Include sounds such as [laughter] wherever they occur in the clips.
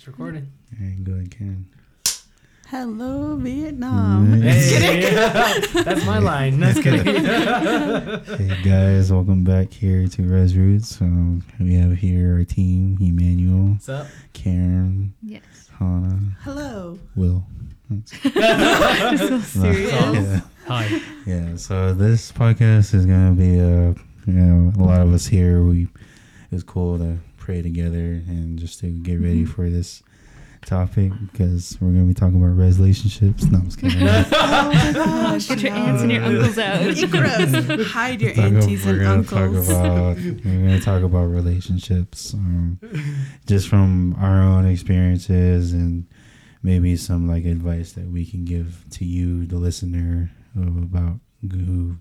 It's recording. And go ahead, Karen. Hello, Vietnam. Nice. Hey, [laughs] [laughs] that's my line. That's kidding. [laughs] Hey guys, welcome back here to Res Roots. Um, we have here our team: Emmanuel, What's up? Karen, Yes. Hannah, Hello. Will. so No, serious. yeah, Hi. yeah. So this podcast is gonna be uh, you know, a lot of us here. We it was cool to pray together and just to get ready Mhm. for this topic because we're gonna be talking about relationships. No, I'm just kidding. [laughs] Oh [laughs] my gosh. Get your no. aunts and your uncles out. [laughs] Gross. Hide your Talk ab- aunties we're and gonna uncles. Talk about, we're gonna talk about relationships, um, just from our own experiences, and maybe some like advice that we can give to you, the listener, about who,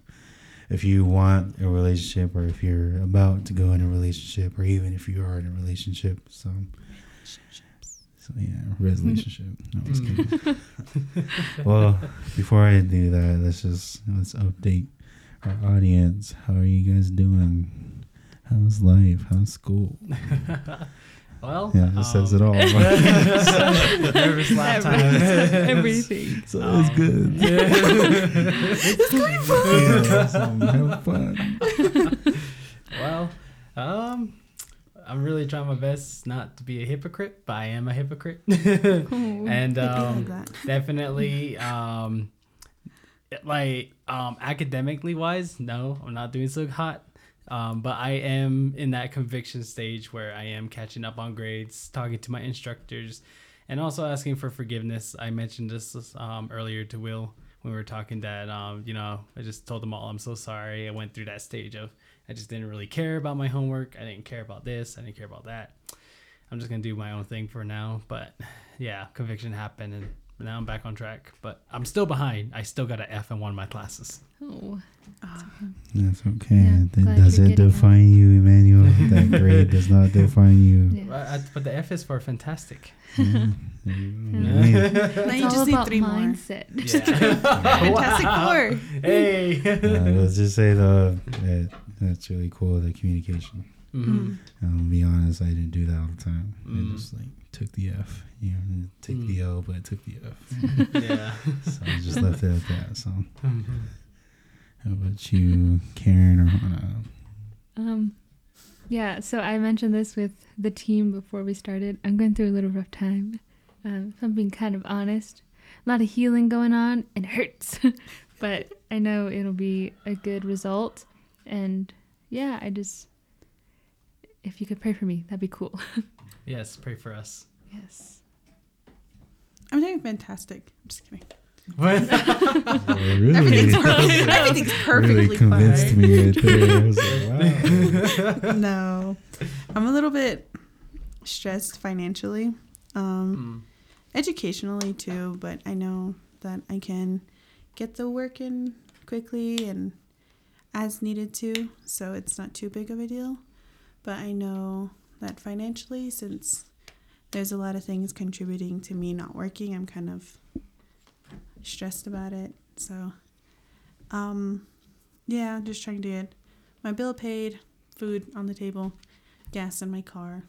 if you want a relationship, or if you're about to go in a relationship, or even if you are in a relationship. So, so yeah, relationship. No, I'm just kidding. [laughs] [laughs] well, before I do that, let's just let's update our audience. How are you guys doing? How's life? How's school? [laughs] Well, Yeah, that says it um, all. [laughs] [laughs] [laughs] Nervous laugh time. Everything. so Um, it's good. it's going Yeah, so have fun. well, um, I'm really trying my best not to be a hypocrite, but I am a hypocrite. Oh. and um, that. definitely um like um academically wise no i'm not doing so hot um but i am in that conviction stage where i am catching up on grades talking to my instructors and also asking for forgiveness i mentioned this um earlier to will when we were talking that um you know i just told them all i'm so sorry i went through that stage of i just didn't really care about my homework i didn't care about this i didn't care about that i'm just gonna do my own thing for now but yeah, conviction happened, and now I'm back on track. But I'm still behind. I still got an F in one of my classes. Oh. That's okay. Yeah, that doesn't you're define you, Emmanuel. [laughs] that grade does not define you. Yeah. But, but the F is for fantastic. Yeah. There you go. Yeah. Yeah. [laughs] Now you just need about three more. mindset. [laughs] Fantastic Wow. Four. Hey. Uh, let's just say though that that's really cool. The communication. Mhm. I'll be honest, I didn't do that all the time. Mm. I just like took the F, you know, took Mm. the L, but I took the F. Yeah. so I just left it at that. So Mhm. How about you, Karen or Hannah? Um, yeah, so I mentioned this with the team before we started. I'm going through a little rough time. Um, if I'm being kind of honest. A lot of healing going on and it hurts. [laughs] but I know it'll be a good result. And yeah, I just, if you could pray for me, that'd be cool. [laughs] Yes, pray for us. yes. I'm doing fantastic. I'm just kidding. Oh, [laughs] [laughs] really? Everything's perfect. Everything's perfectly really convinced fine. me right there. I was like, wow. [laughs] No, I'm a little bit stressed financially, um, Mm. educationally too. But I know that I can get the work in quickly and as needed to, so it's not too big of a deal. But I know that financially, since there's a lot of things contributing to me not working, I'm kind of stressed about it. So, um, yeah, just trying to get my bill paid, food on the table, gas in my car.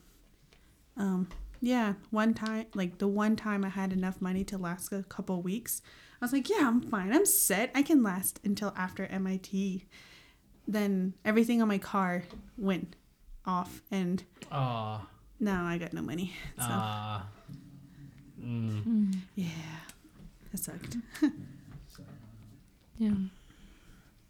Um, yeah, one time, like the one time I had enough money to last a couple weeks, I was like, yeah, I'm fine. I'm set. I can last until after MIT. Then everything on my car went off, and Aw. now I got no money. [laughs] So, Ah. Mm. Mm, yeah, that sucked. yeah.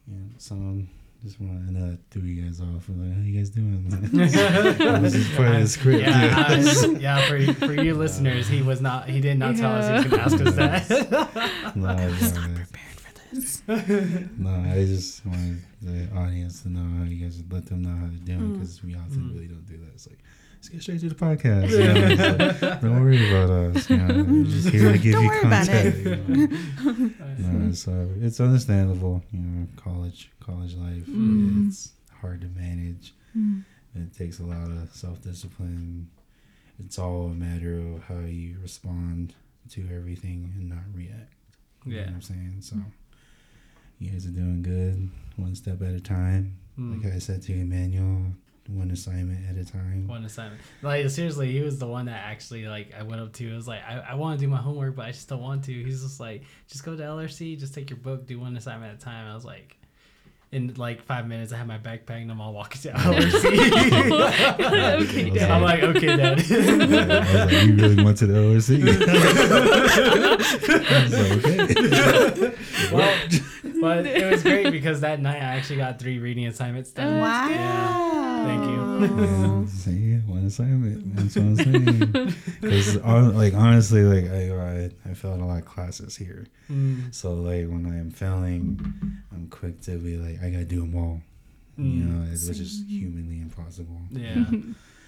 Yeah, so um, just want to know that threw you guys off. Like, how you guys doing? [laughs] this is part of the script. Yeah, I- Yeah. yeah. For for you listeners, he was not. He did not tell us he was going to ask us that. [laughs] no, I was not prepared for this. No, I just wanted the audience to know how you guys let them know how they're doing Mm. because we often Mm. really don't do that. It's like, let's get straight to the podcast. You [laughs] know? Don't worry about us. You know? [laughs] We're just here to give Don't you worry about it. [laughs] you know? No, so it's understandable. You know, college, college life. Mm. It's hard to manage. Mm, It takes a lot of self discipline. It's all a matter of how you respond to everything and not react. You know Yeah. what I'm saying? So you guys are doing good, one step at a time. Mm. Like I said to Emmanuel, one assignment at a time. One assignment. Like seriously, he was the one that actually like I went up to. It was like I, I want to do my homework, but I just don't want to. He's just like, just go to LRC, just take your book, do one assignment at a time. I was like, in like five minutes, I had my backpack and I'm all walking to [laughs] LRC. [laughs] okay, I was Dad. I'm like, okay, dad. [laughs] I was like, you really went to the LRC? I was like, okay. well, but it was great because that night I actually got three reading assignments done. Wow. Yeah. Thank you. Yeah, [laughs] see, one assignment. That's what I'm saying. [laughs] Because, like, honestly, like, I, I, I failed a lot of classes here. Mm, So, like, when I'm failing, I'm quick to be like, I gotta do them all. You mm, know, it, which is humanly impossible. yeah. [laughs]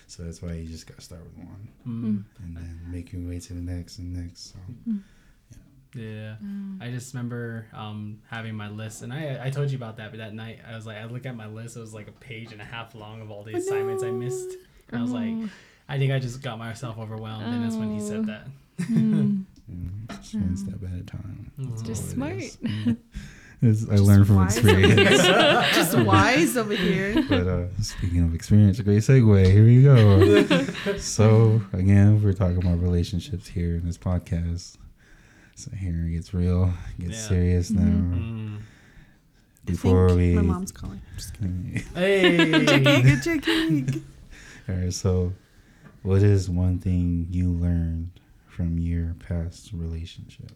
So that's why you just gotta start with one, Mm, and then make your way to the next and next. So, yeah. Mm. I just remember um, having my list, and I I told you about that. But that night, I was like, I look at my list. It was like a page and a half long of all the Oh, assignments I missed. And I was like, Oh. I think I just got myself overwhelmed, and that's when he Oh. said that. Mm. you know, just one step at a time. That's Just all it smart. is. [laughs] Yeah. It's- I Just learned from wise experience. Just wise over here. [laughs] but uh, speaking of experience, a great segue. Here we go. [laughs] so again, we're talking about relationships here in this podcast. So here it gets real, gets Yeah. serious now. Mm. I Before think we, My mom's calling. I'm Just kidding. [laughs] Hey. Good checking. Good checking. all right. So, what is one thing you learned from your past relationship?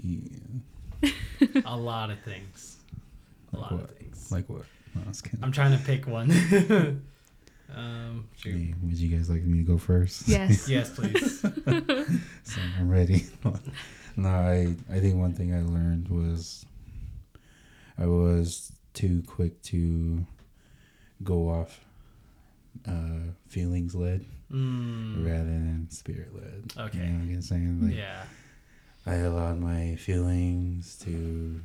Yeah. a lot of things. A Like lot what? of things. Like what? No, I was kidding. I'm trying to pick one. [laughs] um, shoot. Hey, would you guys like me to go first? Yes. [laughs] Yes, please. [laughs] so I'm ready. [laughs] no, I I think one thing I learned was I was too quick to go off uh, feelings led Mm. rather than spirit led. Okay. You know what I'm saying? Like yeah. I allowed my feelings to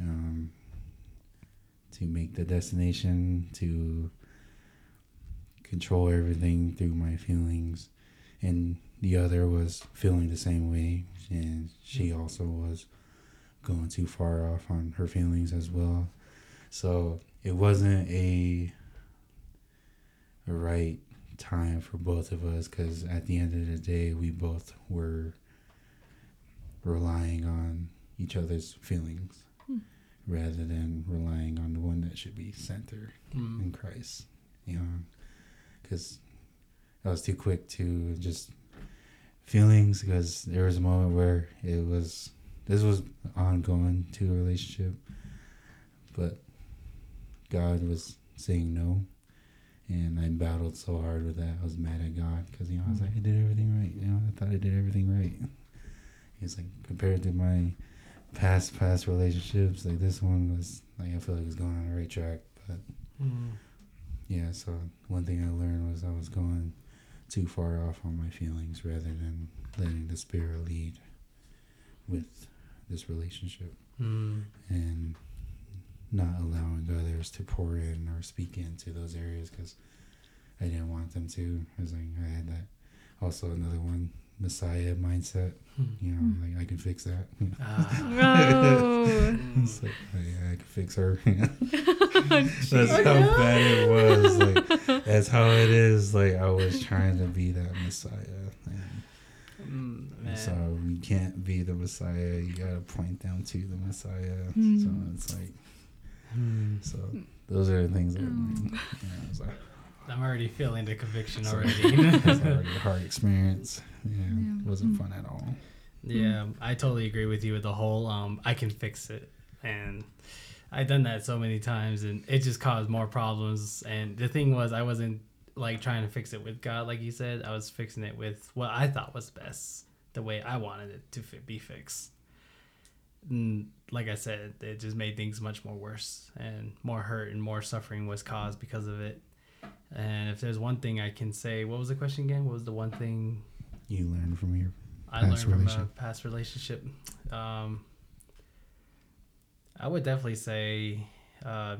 um to make the destination to control everything through my feelings and the other was feeling the same way and she also was going too far off on her feelings as well so it wasn't a a right time for both of us because at the end of the day we both were relying on each other's feelings Hmm. rather than relying on the one that should be center Mm. in Christ. You know, because I was too quick to just feelings because there was a moment where it was this was ongoing to a relationship, but God was saying no. And I battled so hard with that. I was mad at God because you know I was like, I did everything right. You know, I thought I did everything right. He's like compared to my past past relationships, like this one was like I feel like it was going on the right track. But Mm. Yeah, so one thing I learned was I was going too far off on my feelings rather than letting the spirit lead with this relationship Mm. and not allowing others to pour in or speak into those areas because I didn't want them to. I was like, I had that. Also, another one, Messiah mindset. You know, like I can fix that. Ah. Oh. It's like, oh, yeah, I can fix her. [laughs] that's how bad it was. Like, [laughs] that's how it is. Like, I was trying to be that Messiah. And, Mm, so man. you can't be the Messiah. You gotta point them to the Messiah. Hmm. So it's like, Mm. so those are the things that Oh. like, yeah, it was, a, I'm already feeling the conviction So- already. it was [laughs] already a hard experience. Yeah, Yeah. it wasn't Mm. fun at all. Yeah, I totally agree with you with the whole um I can fix it. And I've done that so many times and it just caused more problems and the thing was I wasn't like trying to fix it with God like you said. I was fixing it with what I thought was best, the way I wanted it to be fixed. And like I said, it just made things much more worse and more hurt and more suffering was caused because of it. And if there's one thing I can say, what was the question again? What was the one thing You learned from your I learned from a past relationship. Um, I would definitely say uh,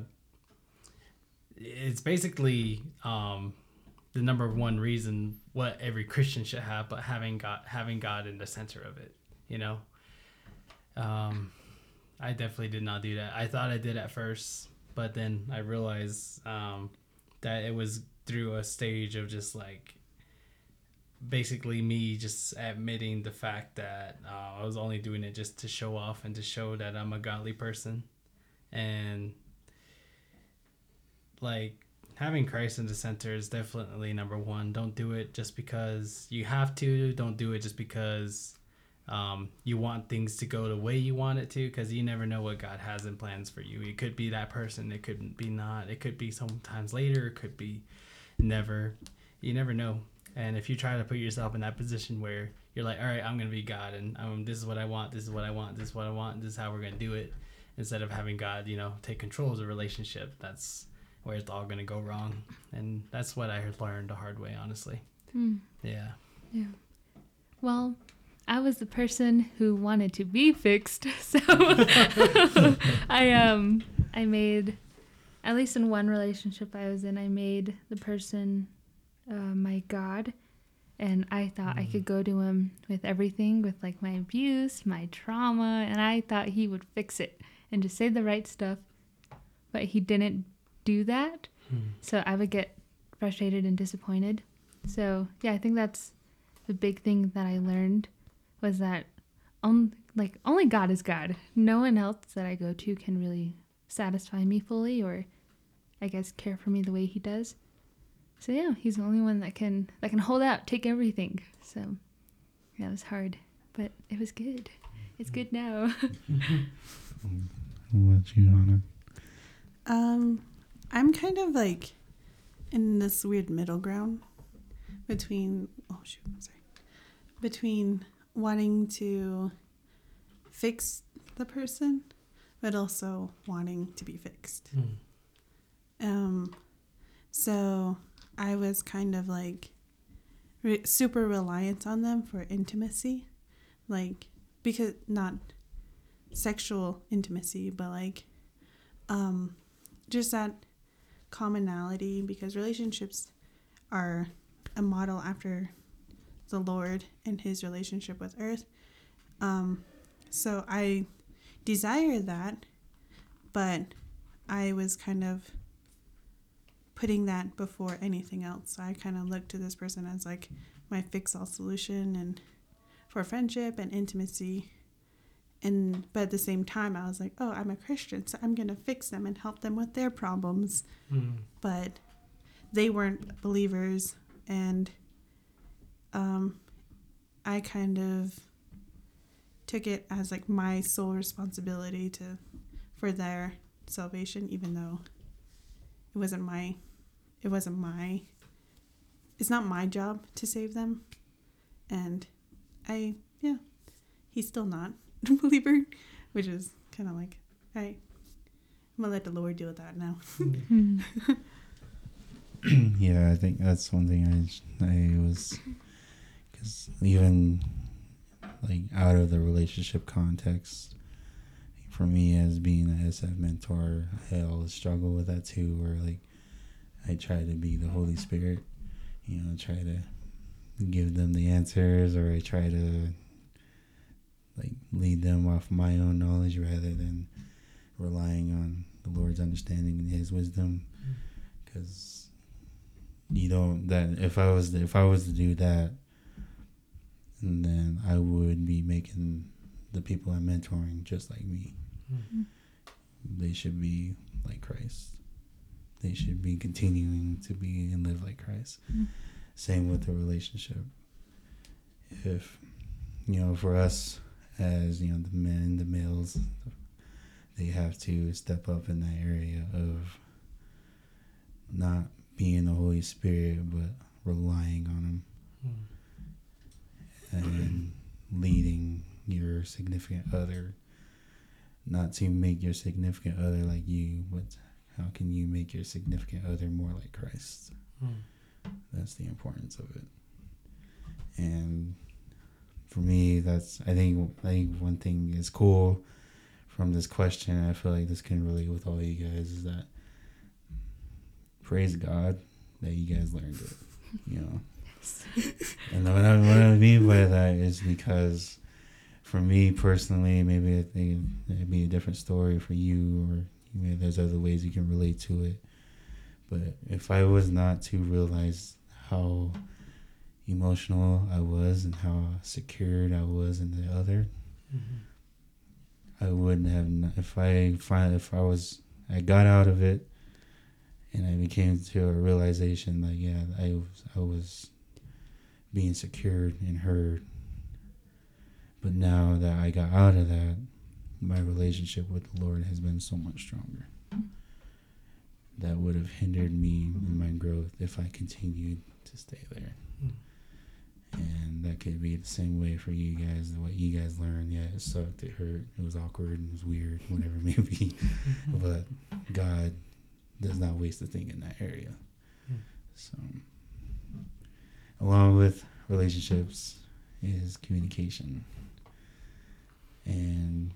it's basically um, the number one reason what every Christian should have, but having God having God in the center of it. You know, um, I definitely did not do that. I thought I did at first, but then I realized um, that it was through a stage of just like basically me just admitting the fact that uh, I was only doing it just to show off and to show that I'm a godly person, and like having Christ in the center is definitely number one. Don't do it just because you have to. Don't do it just because um, you want things to go the way you want it to, because you never know what God has in plans for you. It could be that person. It could be not. It could be sometimes later. It could be never. You never know. And if you try to put yourself in that position where you're like, all right, I'm gonna be God, and um, this is what I want. This is what I want. This is what I want. This is how we're gonna do it. Instead of having God, you know, take control of the relationship. That's where it's all gonna go wrong. And that's what I learned the hard way, honestly. Hmm. Yeah. Yeah. Well, I was the person who wanted to be fixed, [laughs] so [laughs] [laughs] I um I made at least in one relationship I was in, I made the person uh, my god, and I thought I could go to him with everything, with like my abuse, my trauma, and I thought he would fix it and just say the right stuff, but he didn't do that. So I would get frustrated and disappointed. So yeah, I think that's the big thing that I learned was that on like only God is God. No one else that I go to can really satisfy me fully or I guess care for me the way he does. So yeah, he's the only one that can that can hold out, take everything. So yeah, it was hard, but it was good. It's good now. [laughs] What about you, Hannah? Um, I'm kind of like in this weird middle ground between oh shoot, I'm sorry, between wanting to fix the person, but also wanting to be fixed. Um, so I was kind of like re- super reliant on them for intimacy, like because not sexual intimacy, but like um, just that commonality because relationships are a model after the Lord and His relationship with Earth. Um, so I desire that, but I was kind of putting that before anything else. I kind of looked to this person as like my fix all solution and for friendship and intimacy. And but at the same time, I was like, oh, I'm a Christian, so I'm gonna fix them and help them with their problems. But they weren't believers, and um, I kind of took it as like my sole responsibility to for their salvation, even though it wasn't my it wasn't my it's not my job to save them and i yeah he's still not [laughs] a believer which is kind of like all right i'm gonna let the lord deal with that now Hmm. [laughs] yeah, I think that's one thing I I was because even like out of the relationship context, for me as being a SF mentor, I always struggle with that too. Where like I try to be the Holy Spirit, you know, try to give them the answers, or I try to like lead them off my own knowledge rather than relying on the Lord's understanding and His wisdom, mm-hmm. because you don't that if I was if I was to do that, and then I would be making the people I'm mentoring just like me. They should be like Christ. They should be continuing to be and live like Christ. Mm. Same with the relationship. If you know, for us as you know the men, the males, they have to step up in that area of not being the Holy Spirit, but relying on Him and leading your significant other. Not to make your significant other like you, but how can you make your significant other more like Christ? Hmm. That's the importance of it. And for me, that's I think I think one thing is cool from this question. I feel like this can relate with all you guys is that praise God that you guys learned it. You know. [laughs] And what I, what I mean by that is because for me personally, maybe I think it'd be a different story for you or you know, there's other ways you can relate to it. But if I was not to realize how emotional I was and how secured I was in the other, I wouldn't have. If I find if I was, I got out of it, and I became to a realization that yeah, I I was being secured and heard. But now that I got out of that, my relationship with the Lord has been so much stronger. That would have hindered me in my growth if I continued to stay there. Mm. And that could be the same way for you guys. What you guys learned, yeah, it sucked, it hurt, it was awkward, it was weird, whatever it may be. [laughs] but God does not waste a thing in that area. Mm. So, along with relationships is communication. And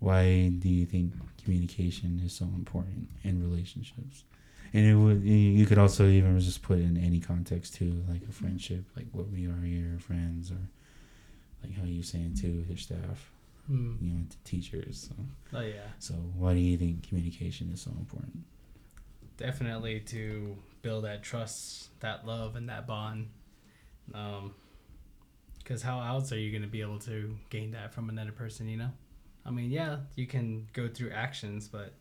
why do you think communication is so important in relationships? And it would you could also even just put it in any context too, like a friendship, like what we are here, friends, or like how you saying too with your staff, Mm. you know, to teachers. So, Oh yeah, so why do you think communication is so important? definitely to build that trust, that love, and that bond. Um, because how else are you going to be able to gain that from another person? You know, I mean, yeah, you can go through actions, but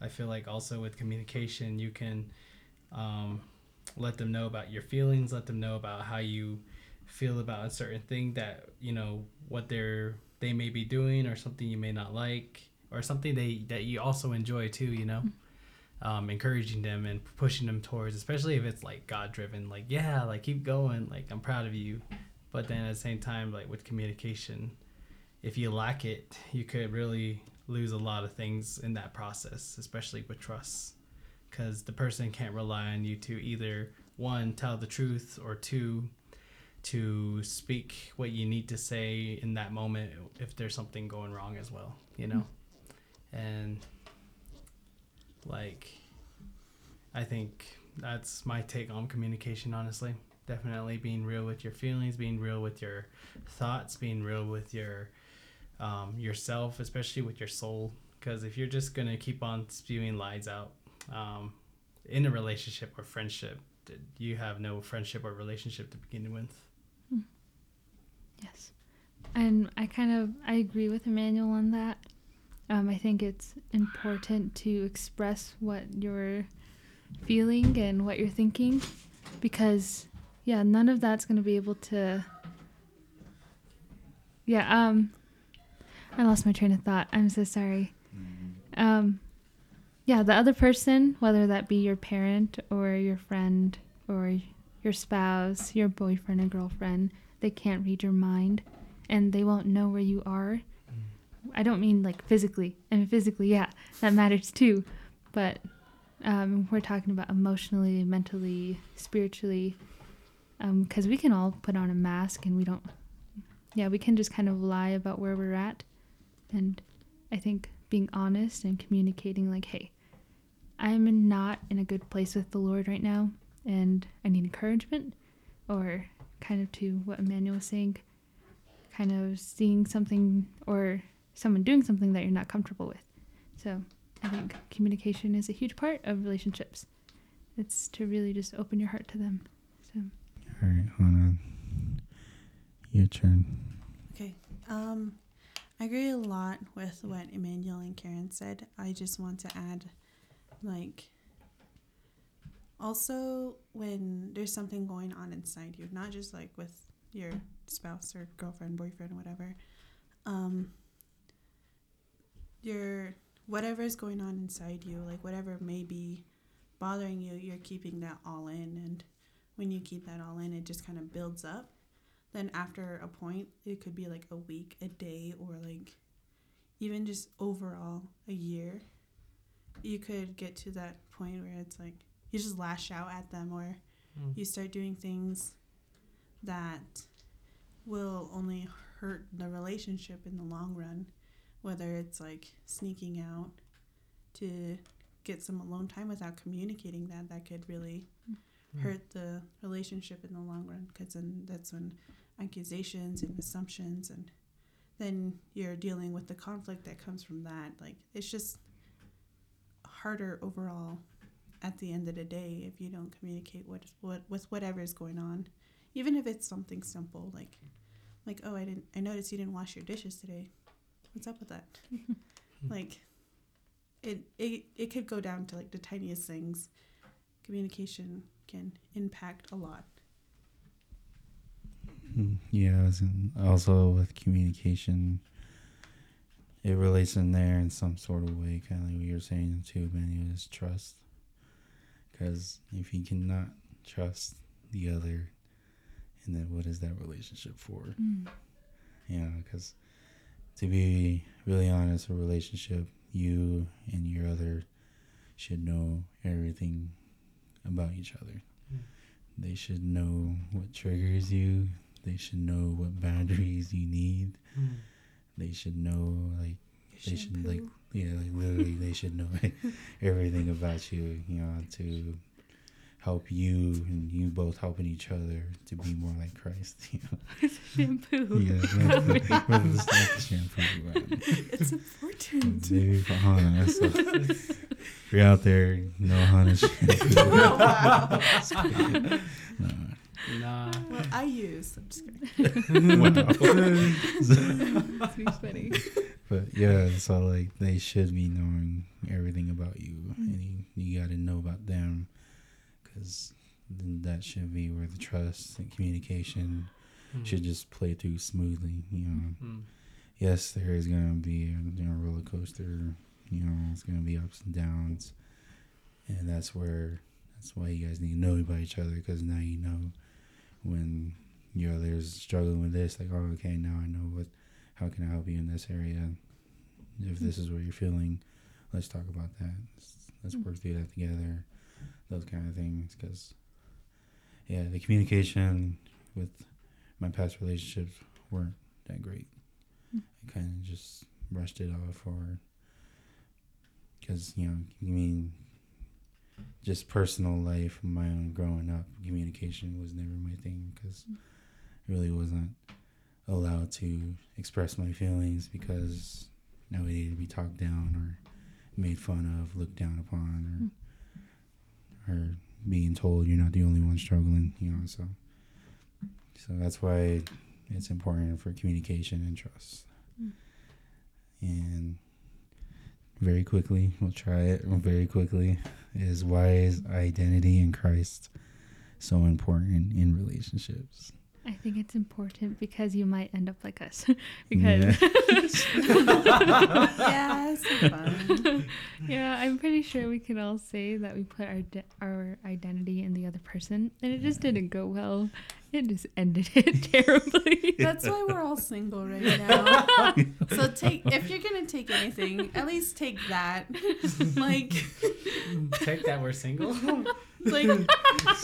I feel like also with communication, you can um, let them know about your feelings, let them know about how you feel about a certain thing that you know what they're they may be doing or something you may not like or something they that you also enjoy too. You know um, encouraging them and pushing them towards, especially if it's like God driven, like, yeah, like keep going, like I'm proud of you. But then at the same time, like with communication, if you lack it, you could really lose a lot of things in that process, especially with trust. Because the person can't rely on you to either one, tell the truth, or two, to speak what you need to say in that moment if there's something going wrong as well, you know? And like i think that's my take on communication honestly definitely being real with your feelings being real with your thoughts being real with your um, yourself especially with your soul because if you're just gonna keep on spewing lies out um, in a relationship or friendship you have no friendship or relationship to begin with Yes. And I kind of I agree with Emmanuel on that. Um, I think it's important to express what you're feeling and what you're thinking because yeah, none of that's going to be able to Yeah, um I lost my train of thought. I'm so sorry. Um yeah, the other person, whether that be your parent or your friend or your spouse, your boyfriend or girlfriend, they can't read your mind and they won't know where you are. I don't mean like physically. I mean physically, yeah, that matters too. But um, we're talking about emotionally, mentally, spiritually, Um, because we can all put on a mask and we don't. Yeah, we can just kind of lie about where we're at, and I think being honest and communicating like, hey, I'm not in a good place with the Lord right now, and I need encouragement, or kind of to what Emmanuel was saying, kind of seeing something or someone doing something that you're not comfortable with. So I think communication is a huge part of relationships. It's to really just open your heart to them. All right, hold on. Your turn. Okay. Um, I agree a lot with what Emmanuel and Karen said. I just want to add, like, also when there's something going on inside you, not just like with your spouse or girlfriend, boyfriend, whatever. Um, your whatever is going on inside you, like whatever may be bothering you, you're keeping that all in, and when you keep that all in, it just kind of builds up then after a point it could be like a week a day or like even just overall a year you could get to that point where it's like you just lash out at them or Mm. you start doing things that will only hurt the relationship in the long run whether it's like sneaking out to get some alone time without communicating that that could really Mm. hurt the relationship in the long run because then that's when accusations and assumptions and then you're dealing with the conflict that comes from that. Like it's just harder overall at the end of the day if you don't communicate what what with whatever is going on, even if it's something simple like like oh I didn't I noticed you didn't wash your dishes today. What's up with that? [laughs] [laughs] like it, it it could go down to like the tiniest things. Communication can impact a lot. Mm, Yeah, in- also with communication, it relates in there in some sort of way, kind of like what you're saying too, Manuel, is trust. Because if you cannot trust the other, and then what is that relationship for? Mm. You know, because to be really honest, a relationship, you and your other should know everything about each other. Mm. They should know what triggers you. They should know what boundaries you need. They should know, like, they should, like, yeah, like, literally, they should know [laughs] everything about you, you know, to help you and you both helping each other to be more like Christ, [laughs] you know. Shampoo. Yeah, [laughs] not, not shampoo, it's important. maybe for Hana. So [laughs] if you're out there, no Hana shampoo. oh, wow. No. Nah. Well, I use. I'm just kidding. Seems funny. But yeah, so like they should be knowing everything about you, and you, you got to know about them, because that should be where the trust and communication Mm. should just play through smoothly. You know, Mm. yes, there is gonna be a you know, roller coaster. You know, it's gonna be ups and downs, and that's where that's why you guys need to know about each other because now you know when your other's struggling with this. Like, oh, okay, now I know what. How can I help you in this area? If this is what you're feeling, let's talk about that. Let's, let's work through that together. Those kind of things, because yeah, the communication with my past relationships weren't that great. I hmm. kind of just brushed it off, or because you know, I mean, just personal life, my own growing up, communication was never my thing because hmm. I really wasn't allowed to express my feelings because I would either be talked down or made fun of, looked down upon, or hmm. Or being told you're not the only one struggling. You know, so so that's why it's important for communication and trust. Mm. And very quickly, we'll try it very quickly. Is why is identity in Christ so important in relationships? I think it's important because you might end up like us. [laughs] because [laughs] [laughs] yeah, it's so fun. yeah, I'm pretty sure we can all say that we put our de- our identity in the other person, and it just didn't go well. It just ended it terribly. That's why we're all single right now. So take if you're gonna take anything, at least take that. Like, Take that we're single. Like,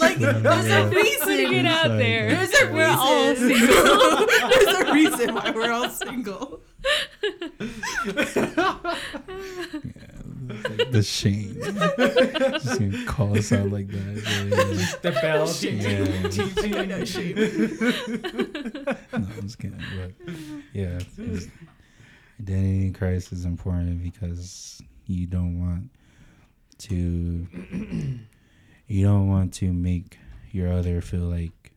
like [laughs] there's a reason it reason. out there. There's a We're all reason. single. [laughs] there's a reason why we're all single. Yeah, it's like the shame. Just gonna call us out like that. [laughs] Yeah. the bell. Yeah. I know shame. no, I'm just kidding. But yeah, it's- identity in Christ is important because you don't want to you don't want to make your other feel like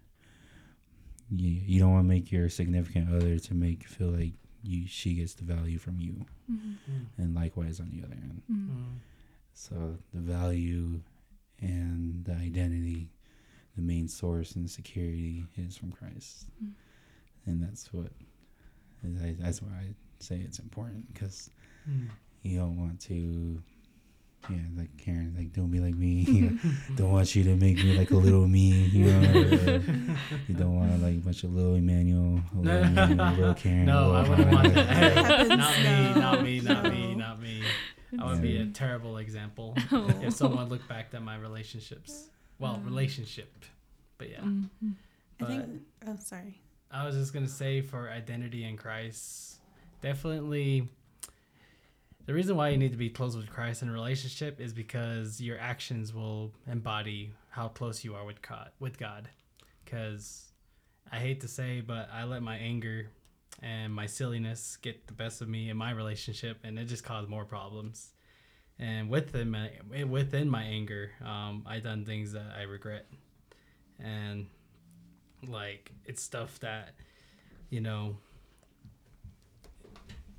you, you don't want to make your significant other to make feel like you she gets the value from you Mhm. and likewise on the other end Mm. so the value and the identity, the main source and security is from Christ, Mm. and that's what. I- That's why I say it's important because Mm. you don't want to. Yeah, like Karen, like don't be like me. [laughs] You know, don't want you to make me like a little me. You know, or [laughs] you don't want like a bunch of little Emmanuel, a little, [laughs] Emmanuel, a little Karen. a No, I wouldn't want Hannah. that. Happens not me, not me, not me, not me. I would be a terrible example Oh. if someone looked back at my relationships. Well, Mm. relationship, but yeah. Mhm. I But think. Oh, sorry. I was just gonna say for identity in Christ, definitely. The reason why you need to be close with Christ in a relationship is because your actions will embody how close you are with God. With God, because I hate to say, but I let my anger and my silliness get the best of me in my relationship, and it just caused more problems. And within my within my anger, um, I done things that I regret, and like it's stuff that you know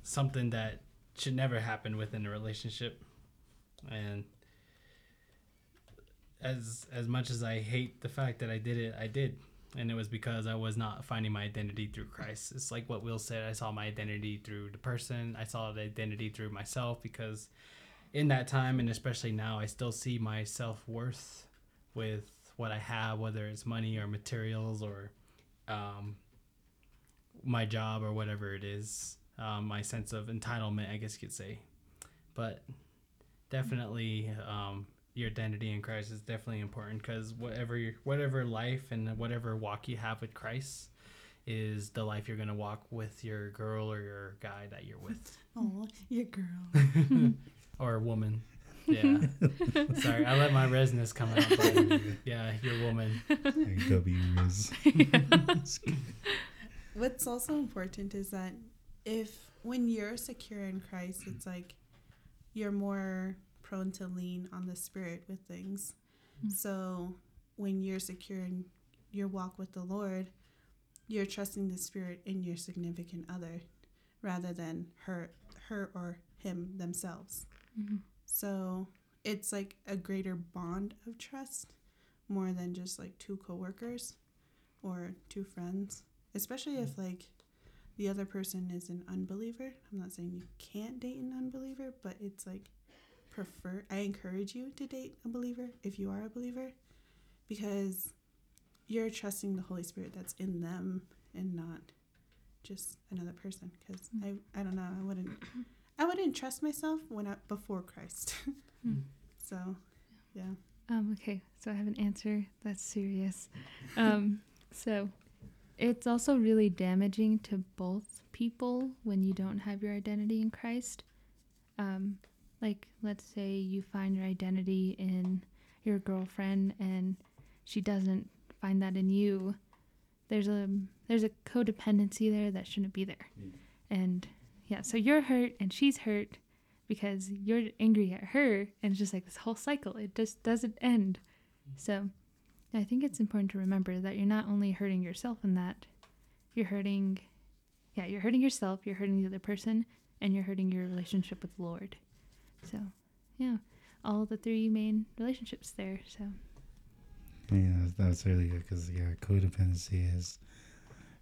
something that should never happen within a relationship and as as much as I hate the fact that I did it, I did. And it was because I was not finding my identity through Christ. It's like what Will said, I saw my identity through the person. I saw the identity through myself because in that time and especially now I still see my self worth with what I have, whether it's money or materials or um, my job or whatever it is. Um, my sense of entitlement, I guess you could say. But definitely um, your identity in Christ is definitely important because whatever your, whatever life and whatever walk you have with Christ is the life you're gonna walk with your girl or your guy that you're with [laughs] Oh, your girl. [laughs] or a woman. Yeah. [laughs] Sorry, I let my resonance come out. But yeah, your woman. Like W is. What's also important is that if when you're secure in Christ, it's like you're more prone to lean on the spirit with things. Mm. So when you're secure in your walk with the Lord, you're trusting the spirit in your significant other rather than her her or him themselves. Mhm. So it's like a greater bond of trust more than just like two coworkers or two friends. Especially if like the other person is an unbeliever. I'm not saying you can't date an unbeliever, but it's like prefer I encourage you to date a believer if you are a believer because you're trusting the Holy Spirit that's in them and not just another person because I I don't know, I wouldn't I wouldn't trust myself when I before Christ. [laughs] Mm. [laughs] so, yeah. Um, okay, so I have an answer that's serious. Um, so it's also really damaging to both people when you don't have your identity in Christ. Um, like, let's say you find your identity in your girlfriend and she doesn't find that in you. There's a there's a codependency there that shouldn't be there. And yeah, so you're hurt and she's hurt because you're angry at her and it's just like this whole cycle it just doesn't end so i think it's important to remember that you're not only hurting yourself in that you're hurting yeah you're hurting yourself you're hurting the other person and you're hurting your relationship with the lord so yeah all the three main relationships there so Yeah, that's, really good because yeah, codependency is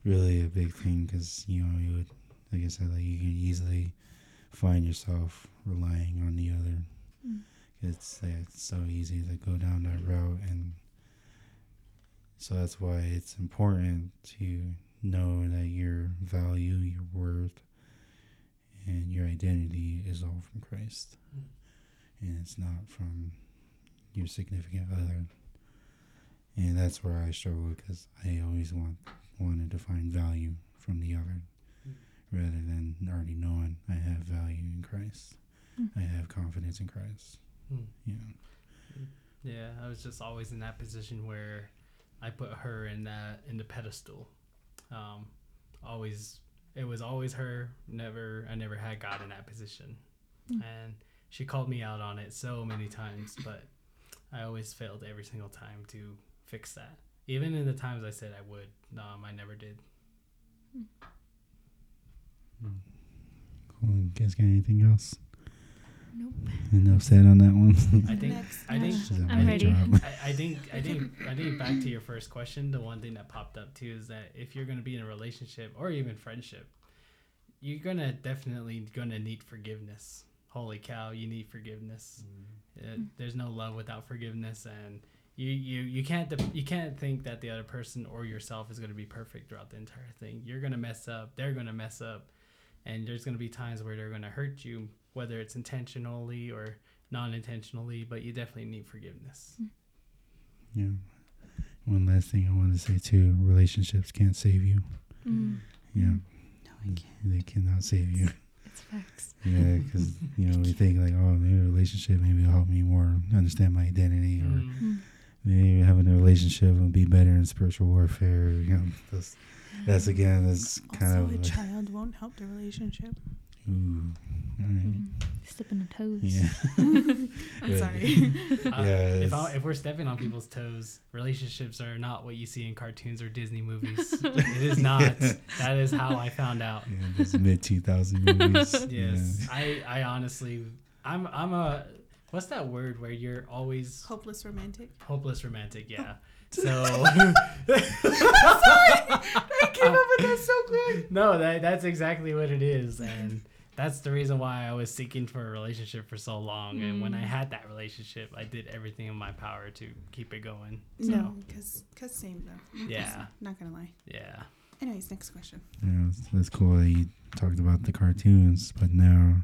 really a big thing because you know you would, like I said, like you can easily find yourself relying on the other. Mm. It's it's so easy to go down that route, and so that's why it's important to know that your value, your worth, and your identity is all from Christ, and it's not from your significant other and that's where I struggle because I always want wanted to find value from the other, Mm. rather than already knowing I have value in Christ. Mm. I have confidence in Christ. Hmm. Yeah, Yeah, I was just always in that position where I put her in that in the pedestal. Um, always, it was always her. Never, I never had God in that position, Mm. and she called me out on it so many times, [laughs] but I always failed every single time to fix that. Even in the times I said I would, um, I never did. cool. You guys got anything else? Nope Enough said on that one. I think, Next I think, She's a I'm ready. I, I think [laughs] I think I think back to your first question, the one thing that popped up too is that if you're gonna be in a relationship or even friendship, you're gonna definitely gonna need forgiveness. Holy cow, you need forgiveness. Uh, there's no love without forgiveness, and you you you can't de- you can't think that the other person or yourself is gonna be perfect throughout the entire thing. You're gonna mess up. They're gonna mess up, and there's gonna be times where they're gonna hurt you, whether it's intentionally or non-intentionally. But you definitely need forgiveness. Yeah. One last thing I want to say too: relationships can't save you. mm, Yeah, No, I can't. they cannot save you. it's facts Yeah, because you know we think like, oh, maybe a relationship maybe will help me more understand my identity, or Mm. Mm. maybe having a relationship would be better in spiritual warfare. You know, that's, that's again, that's kind also, of a like, child won't help the relationship. Ooh, all right. Stepping on toes. Yeah. [laughs] I'm sorry. [laughs] Uh, Yeah, if, I, if we're stepping on people's toes, relationships are not what you see in cartoons or Disney movies. [laughs] it is not. That is how I found out. Yeah, those mid 2000 movies. Yes, I, I honestly, I'm, I'm a, what's that word where you're always Hopeless romantic. hopeless romantic? Yeah. Oh. So sorry, I came up with that so quick. no, that that's exactly what it is, and that's the reason why I was seeking for a relationship for so long. And when I Mm. had that relationship, I did everything in my power to keep it going. So, No, because cause same though. Yeah. Not gonna lie. Yeah. Anyways, next question. Yeah, it's, it's cool that you talked about the cartoons, but now,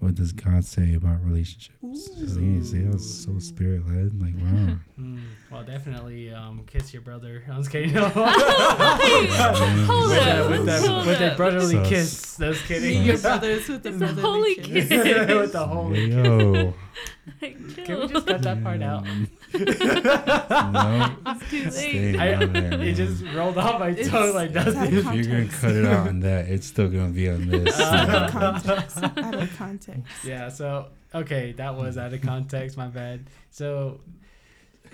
what does God say about relationships? See, see, that was so spirit led. Like, wow. Mm, well, definitely um, kiss your brother. [laughs] I'm just kidding. [laughs] No. Hold with that, up, with that, hold with that up. brotally So- kiss. That's kidding. Your [laughs] brothers with the It's a brotherly holy kiss. kiss. with the whole. Yo. Like, Can we just cut that part out? No. It's too late. I, there, it just rolled off my It's- tongue like it's nothing. If you're gonna cut it out on that, it's still gonna be on this. out Uh, of context. Out of context. [laughs] Yeah, so okay, that was out of context, my bad. So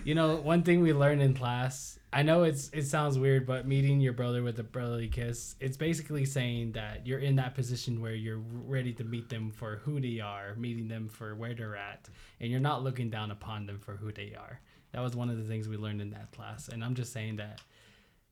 you know, one thing we learned in class, I know it's it sounds weird, but meeting your brother with a brotherly kiss, it's basically saying that you're in that position where you're ready to meet them for who they are, meeting them for where they're at, and you're not looking down upon them for who they are. That was one of the things we learned in that class, and I'm just saying that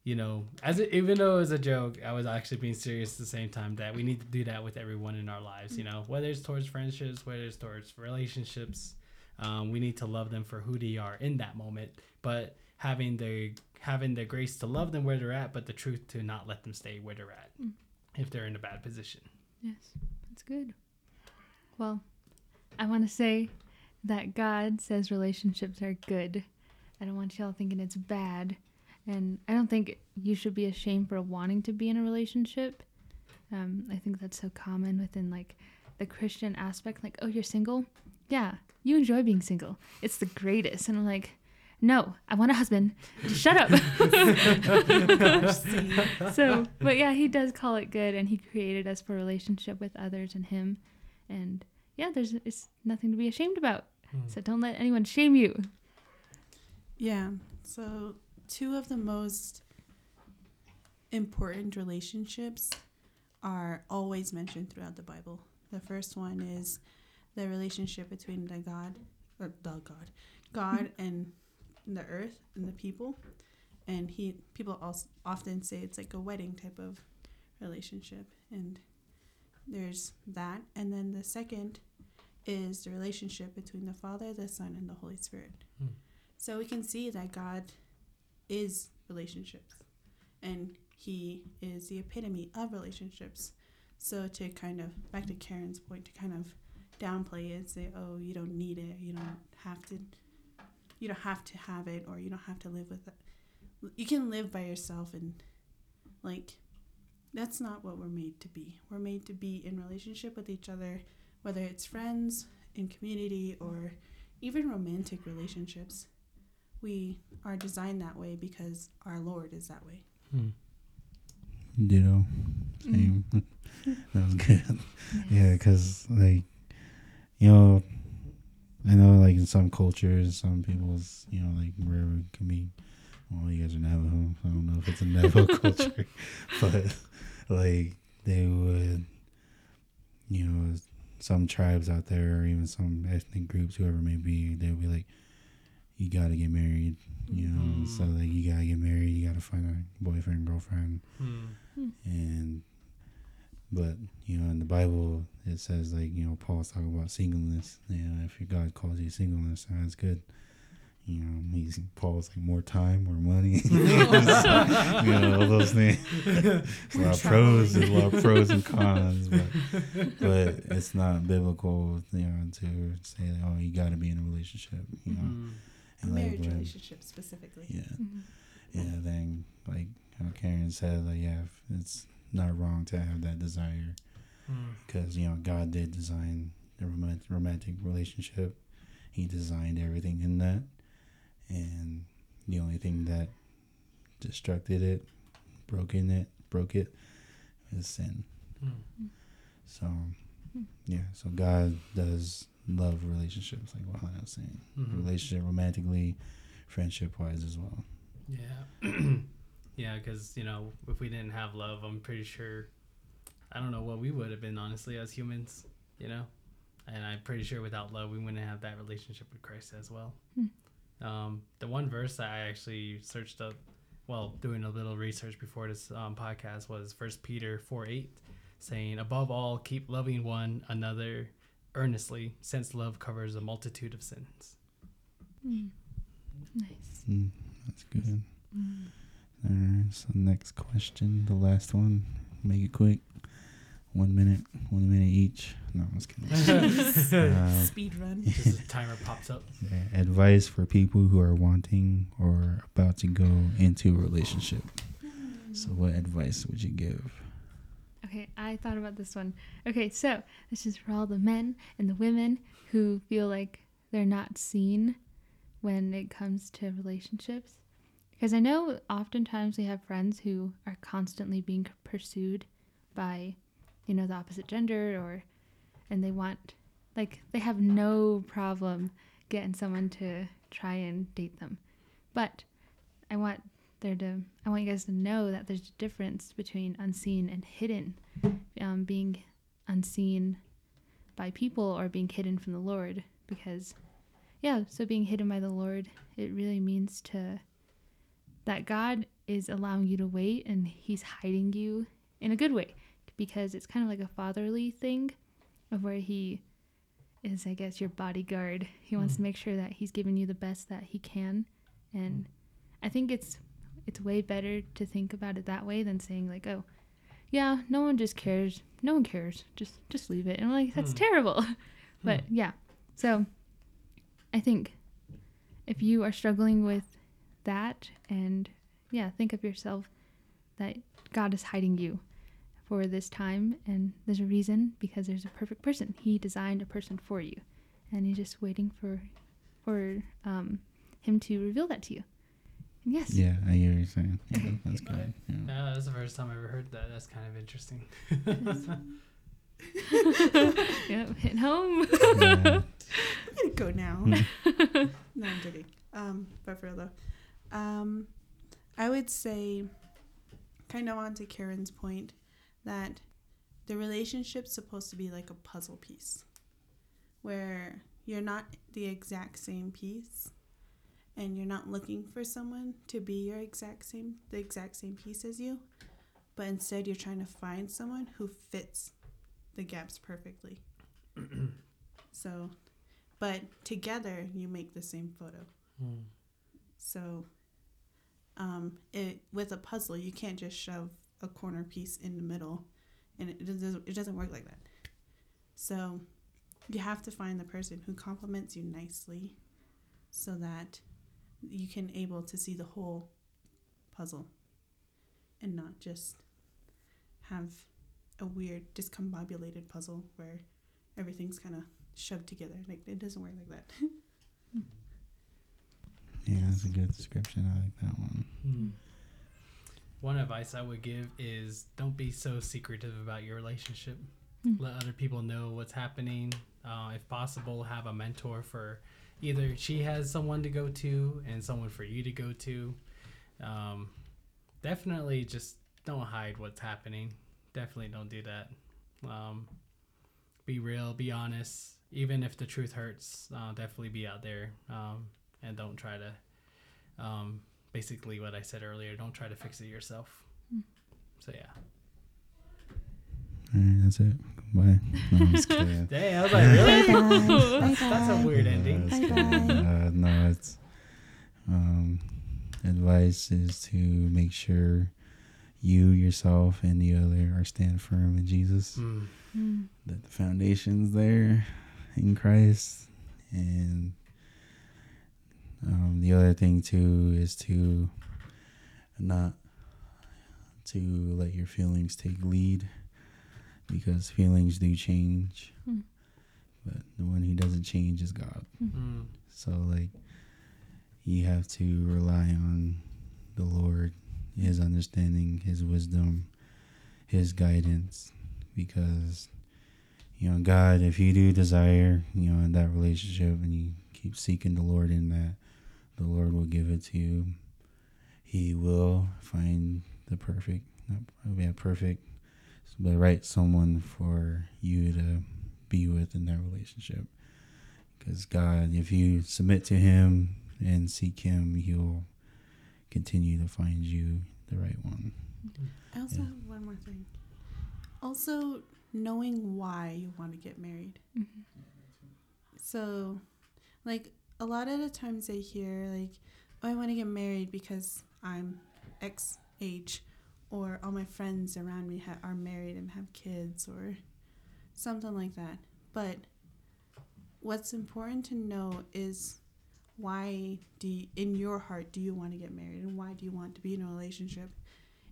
you know, as it, even though it was a joke, I was actually being serious at the same time that we need to do that with everyone in our lives. You know, whether it's towards friendships, whether it's towards relationships, um, we need to love them for who they are in that moment. But having the having the grace to love them where they're at, but the truth to not let them stay where they're at Mm. if they're in a bad position. Yes, that's good. Well, I want to say that God says relationships are good. I don't want y'all thinking it's bad. And I don't think you should be ashamed for wanting to be in a relationship. Um, I think that's so common within like the Christian aspect. Like, oh, you're single? Yeah, you enjoy being single. It's the greatest. And I'm like, no, I want a husband. Shut up. [laughs] so, but yeah, he does call it good, and he created us for relationship with others and him, and yeah, there's it's nothing to be ashamed about. Hmm. So don't let anyone shame you. Yeah. So, two of the most important relationships are always mentioned throughout the Bible. The first one is the relationship between the God or the God, God hmm. and the earth and the people. And he people also often say it's like a wedding type of relationship and there's that and then the second is the relationship between the Father, the Son and the Holy Spirit. Hmm. So we can see that God is relationships and he is the epitome of relationships. So to kind of back to Karen's point to kind of downplay it, say, "Oh, you don't need it. You don't have to you don't have to have it or you don't have to live with it. You can live by yourself and like that's not what we're made to be. We're made to be in relationship with each other, whether it's friends, in community or even romantic relationships. We are designed that way because our Lord is that way. Hmm. Ditto. Same. [laughs] that was good. [laughs] Yeah, because like you know, I know like in some cultures, some people's you know like wherever it can be. Well, you guys are Navajo. So I don't know if it's a Navajo [laughs] culture, but like they would, you know, some tribes out there or even some ethnic groups, whoever it may be, they would be like, you gotta get married. You know, Mm. so like you gotta get married, you gotta find a boyfriend, girlfriend Hmm. and but you know in the bible it says like you know paul's talking about singleness. You know if your god calls you singleness that's good. You know he's [laughs] paul's like more time more money. [laughs] You know [laughs] all those things. There's a lot of pros there's a lot of pros and cons but but it's not biblical you know to say that oh you got to be in a relationship you know. Hmm. A like marriage when- relationship specifically. yeah. Mhm. yeah, then like how Karen said, like yeah, it's not wrong to have that desire Hmm. because you know God did design the romantic relationship. He designed everything in that, and the only thing that destructed it, broken it, broke it, is sin. Mm. So, yeah. So God does love relationships, like what I was saying. Mhm. Relationship, romantically, friendship wise as well. Yeah. [clears throat] yeah, because, you know, if we didn't have love, I'm pretty sure, I don't know what we would have been, honestly, as humans, you know? And I'm pretty sure without love, we wouldn't have that relationship with Christ as well. Hmm. Um, the one verse that I actually searched up, well, doing a little research before this um, podcast was First Peter 4 8, saying, Above all, keep loving one another earnestly, since love covers a multitude of sins. Mm. Nice. Mm, that's good. All right. So next question, the last one. Make it quick. One minute, one minute each. No, I was kidding. [laughs] [laughs] Uh, Speed run. Just a timer pops up. yeah, advice for people who are wanting or about to go into a relationship. So, what advice would you give? Okay, I thought about this one. Okay, so this is for all the men and the women who feel like they're not seen when it comes to relationships. Because I know oftentimes we have friends who are constantly being pursued by, you know, the opposite gender or, and they want, like, they have no problem getting someone to try and date them. But I want there to, I want you guys to know that there's a difference between unseen and hidden um, being unseen by people or being hidden from the Lord. Because, yeah, so being hidden by the Lord, it really means to that God is allowing you to wait and He's hiding you in a good way. Because it's kind of like a fatherly thing of where He is, I guess, your bodyguard. He wants Mm. to make sure that He's giving you the best that He can. And I think it's it's way better to think about it that way than saying like, oh, yeah, no one just cares. No one cares. Just just leave it. And I'm like, that's Hmm. terrible. [laughs] but yeah. So I think if you are struggling with that and yeah, think of yourself that God is hiding you for this time and there's a reason because there's a perfect person. He designed a person for you. And he's just waiting for for um him to reveal that to you. And yes. Yeah, I hear you saying. Yeah, [laughs] that's good. Yeah. Yeah, that's the first time I ever heard that. That's kind of interesting. [laughs] Yep, hit home. Yeah. [laughs] I'm gonna go now. Hmm. no, I'm joking. Um, but for real though, um, I would say, kind of on to Karen's point, that the relationship's supposed to be like a puzzle piece, where you're not the exact same piece, and you're not looking for someone to be your exact same, the exact same piece as you, but instead you're trying to find someone who fits the gaps perfectly. [clears throat] so but together you make the same photo. Hmm. So, um, it with a puzzle you can't just shove a corner piece in the middle, and it doesn't it doesn't work like that. So, you have to find the person who compliments you nicely, so that you can able to see the whole puzzle, and not just have a weird discombobulated puzzle where everything's kind of shoved together. Like it doesn't work like that. Yeah, that's a good description. I like that one. Hmm. One advice I would give is don't be so secretive about your relationship. Hmm. Let other people know what's happening. Uh, if possible, have a mentor for either she has someone to go to and someone for you to go to. Um, definitely just don't hide what's happening. Definitely don't do that. Um, be real, be honest. Even if the truth hurts, uh, definitely be out there um, and don't try to um, basically what I said earlier. Don't try to fix it yourself. Hmm. So yeah. All right, that's it. Bye. No, I'm just [laughs] kidding. Dang, I was like, really? [laughs] Bye. That's, that's a weird ending. that's Bye bye. Uh, no, it's um, advice is to make sure you yourself and the other are stand firm in Jesus. Mm. Mm. That the foundation's there in Christ, and um, the other thing too is to not to let your feelings take lead because feelings do change Hmm. but the one who doesn't change is god Mm. so like you have to rely on the Lord, His understanding, His wisdom, His guidance, because you know God, if you do desire, you know, in that relationship, and you keep seeking the Lord in that, the Lord will give it to you. He will find the perfect, not yeah, perfect, the right someone for you to be with in that relationship. Because God, if you submit to Him and seek Him, He'll continue to find you the right one. I also Yeah. have one more thing. Also, knowing why you want to get married. Mm-hmm. So, like, a lot of the times I hear, like, oh, I want to get married because I'm X age, or all my friends around me ha- are married and have kids, or something like that. But what's important to know is why do you, in your heart do you want to get married and why do you want to be in a relationship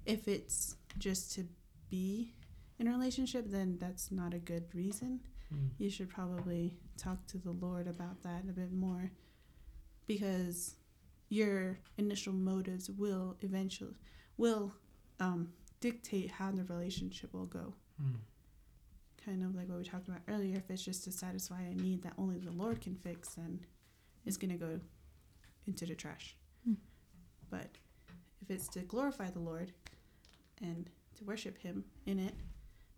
if it's just to be in a relationship then that's not a good reason Mm. you should probably talk to the Lord about that a bit more because your initial motives will eventually will um, dictate how the relationship will go. Mm. Kind of like what we talked about earlier. If it's just to satisfy a need that only the Lord can fix, then it's gonna go into the trash. Hmm. But if it's to glorify the Lord and to worship Him in it,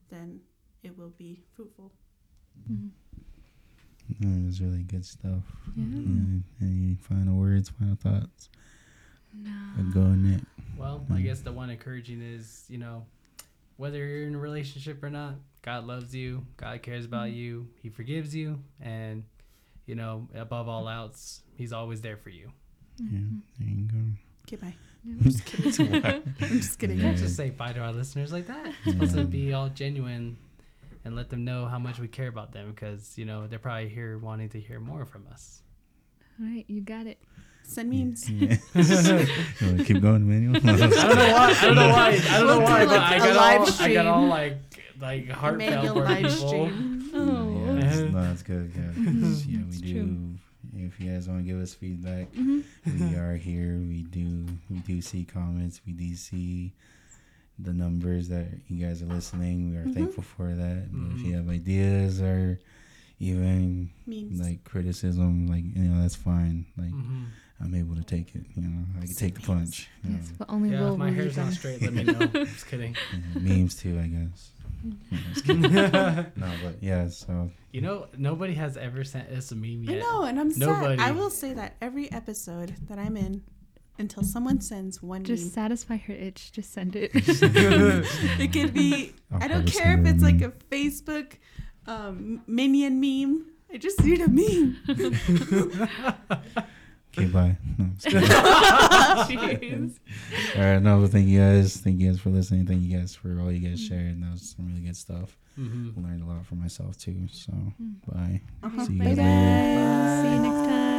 then it will be fruitful. Mhm. That was really good stuff. Yeah. Yeah. Any final words, final thoughts? No. Go Nick. Well, I guess the one encouraging is, you know, whether you're in a relationship or not, God loves you. God cares about Mhm. you. He forgives you. And, you know, above all else, He's always there for you. Yeah, Mhm. there you go. Okay, bye. Yeah. I'm just kidding. I'm just kidding. You Yeah. can't just say bye to our listeners like that. It's supposed to be all genuine and let them know how much we care about them because, you know, they're probably here wanting to hear more from us. All right, you got it. Send memes. Yeah. [laughs] [laughs] You keep going, Emmanuel. [laughs] I don't know why. I don't know why. I don't know We'll why, do, but like, I a got live all. I got all like like heartfelt Emmanuel for live people. stream. Oh. Yeah, it's, no, it's good. Yeah, Mhm. yeah, we It's do. true. If you guys want to give us feedback, hmm we are here. We do. We do see comments. We do see the numbers that you guys are listening. We are Mhm. thankful for that. But If you have ideas or even Memes. like criticism, like you know, that's fine. Like Mhm. I'm able to take it. You know, I can take the punch. You know. But only Yeah, Will if my hair's not straight, let me know. [laughs] Just kidding. Yeah, memes too, I guess. Yeah, just [laughs] no, but yeah. So You know, nobody has ever sent us a meme I yet. know, and I'm Nobody. sad. I will say that every episode that I'm in, until someone sends one Just meme. satisfy her itch. Just send it. [laughs] [laughs] It could be. I'll I don't care if send her a it's like a Facebook um, minion meme. I just need a meme. [laughs] okay, bye. No, I'm just kidding. Jeez. All right, no, but thank you guys. Thank you guys for listening. Thank you guys for all you guys shared. That was some really good stuff. Mhm. Learned a lot for myself too. So, Mm. bye. Uh-huh. See you Bye guys later.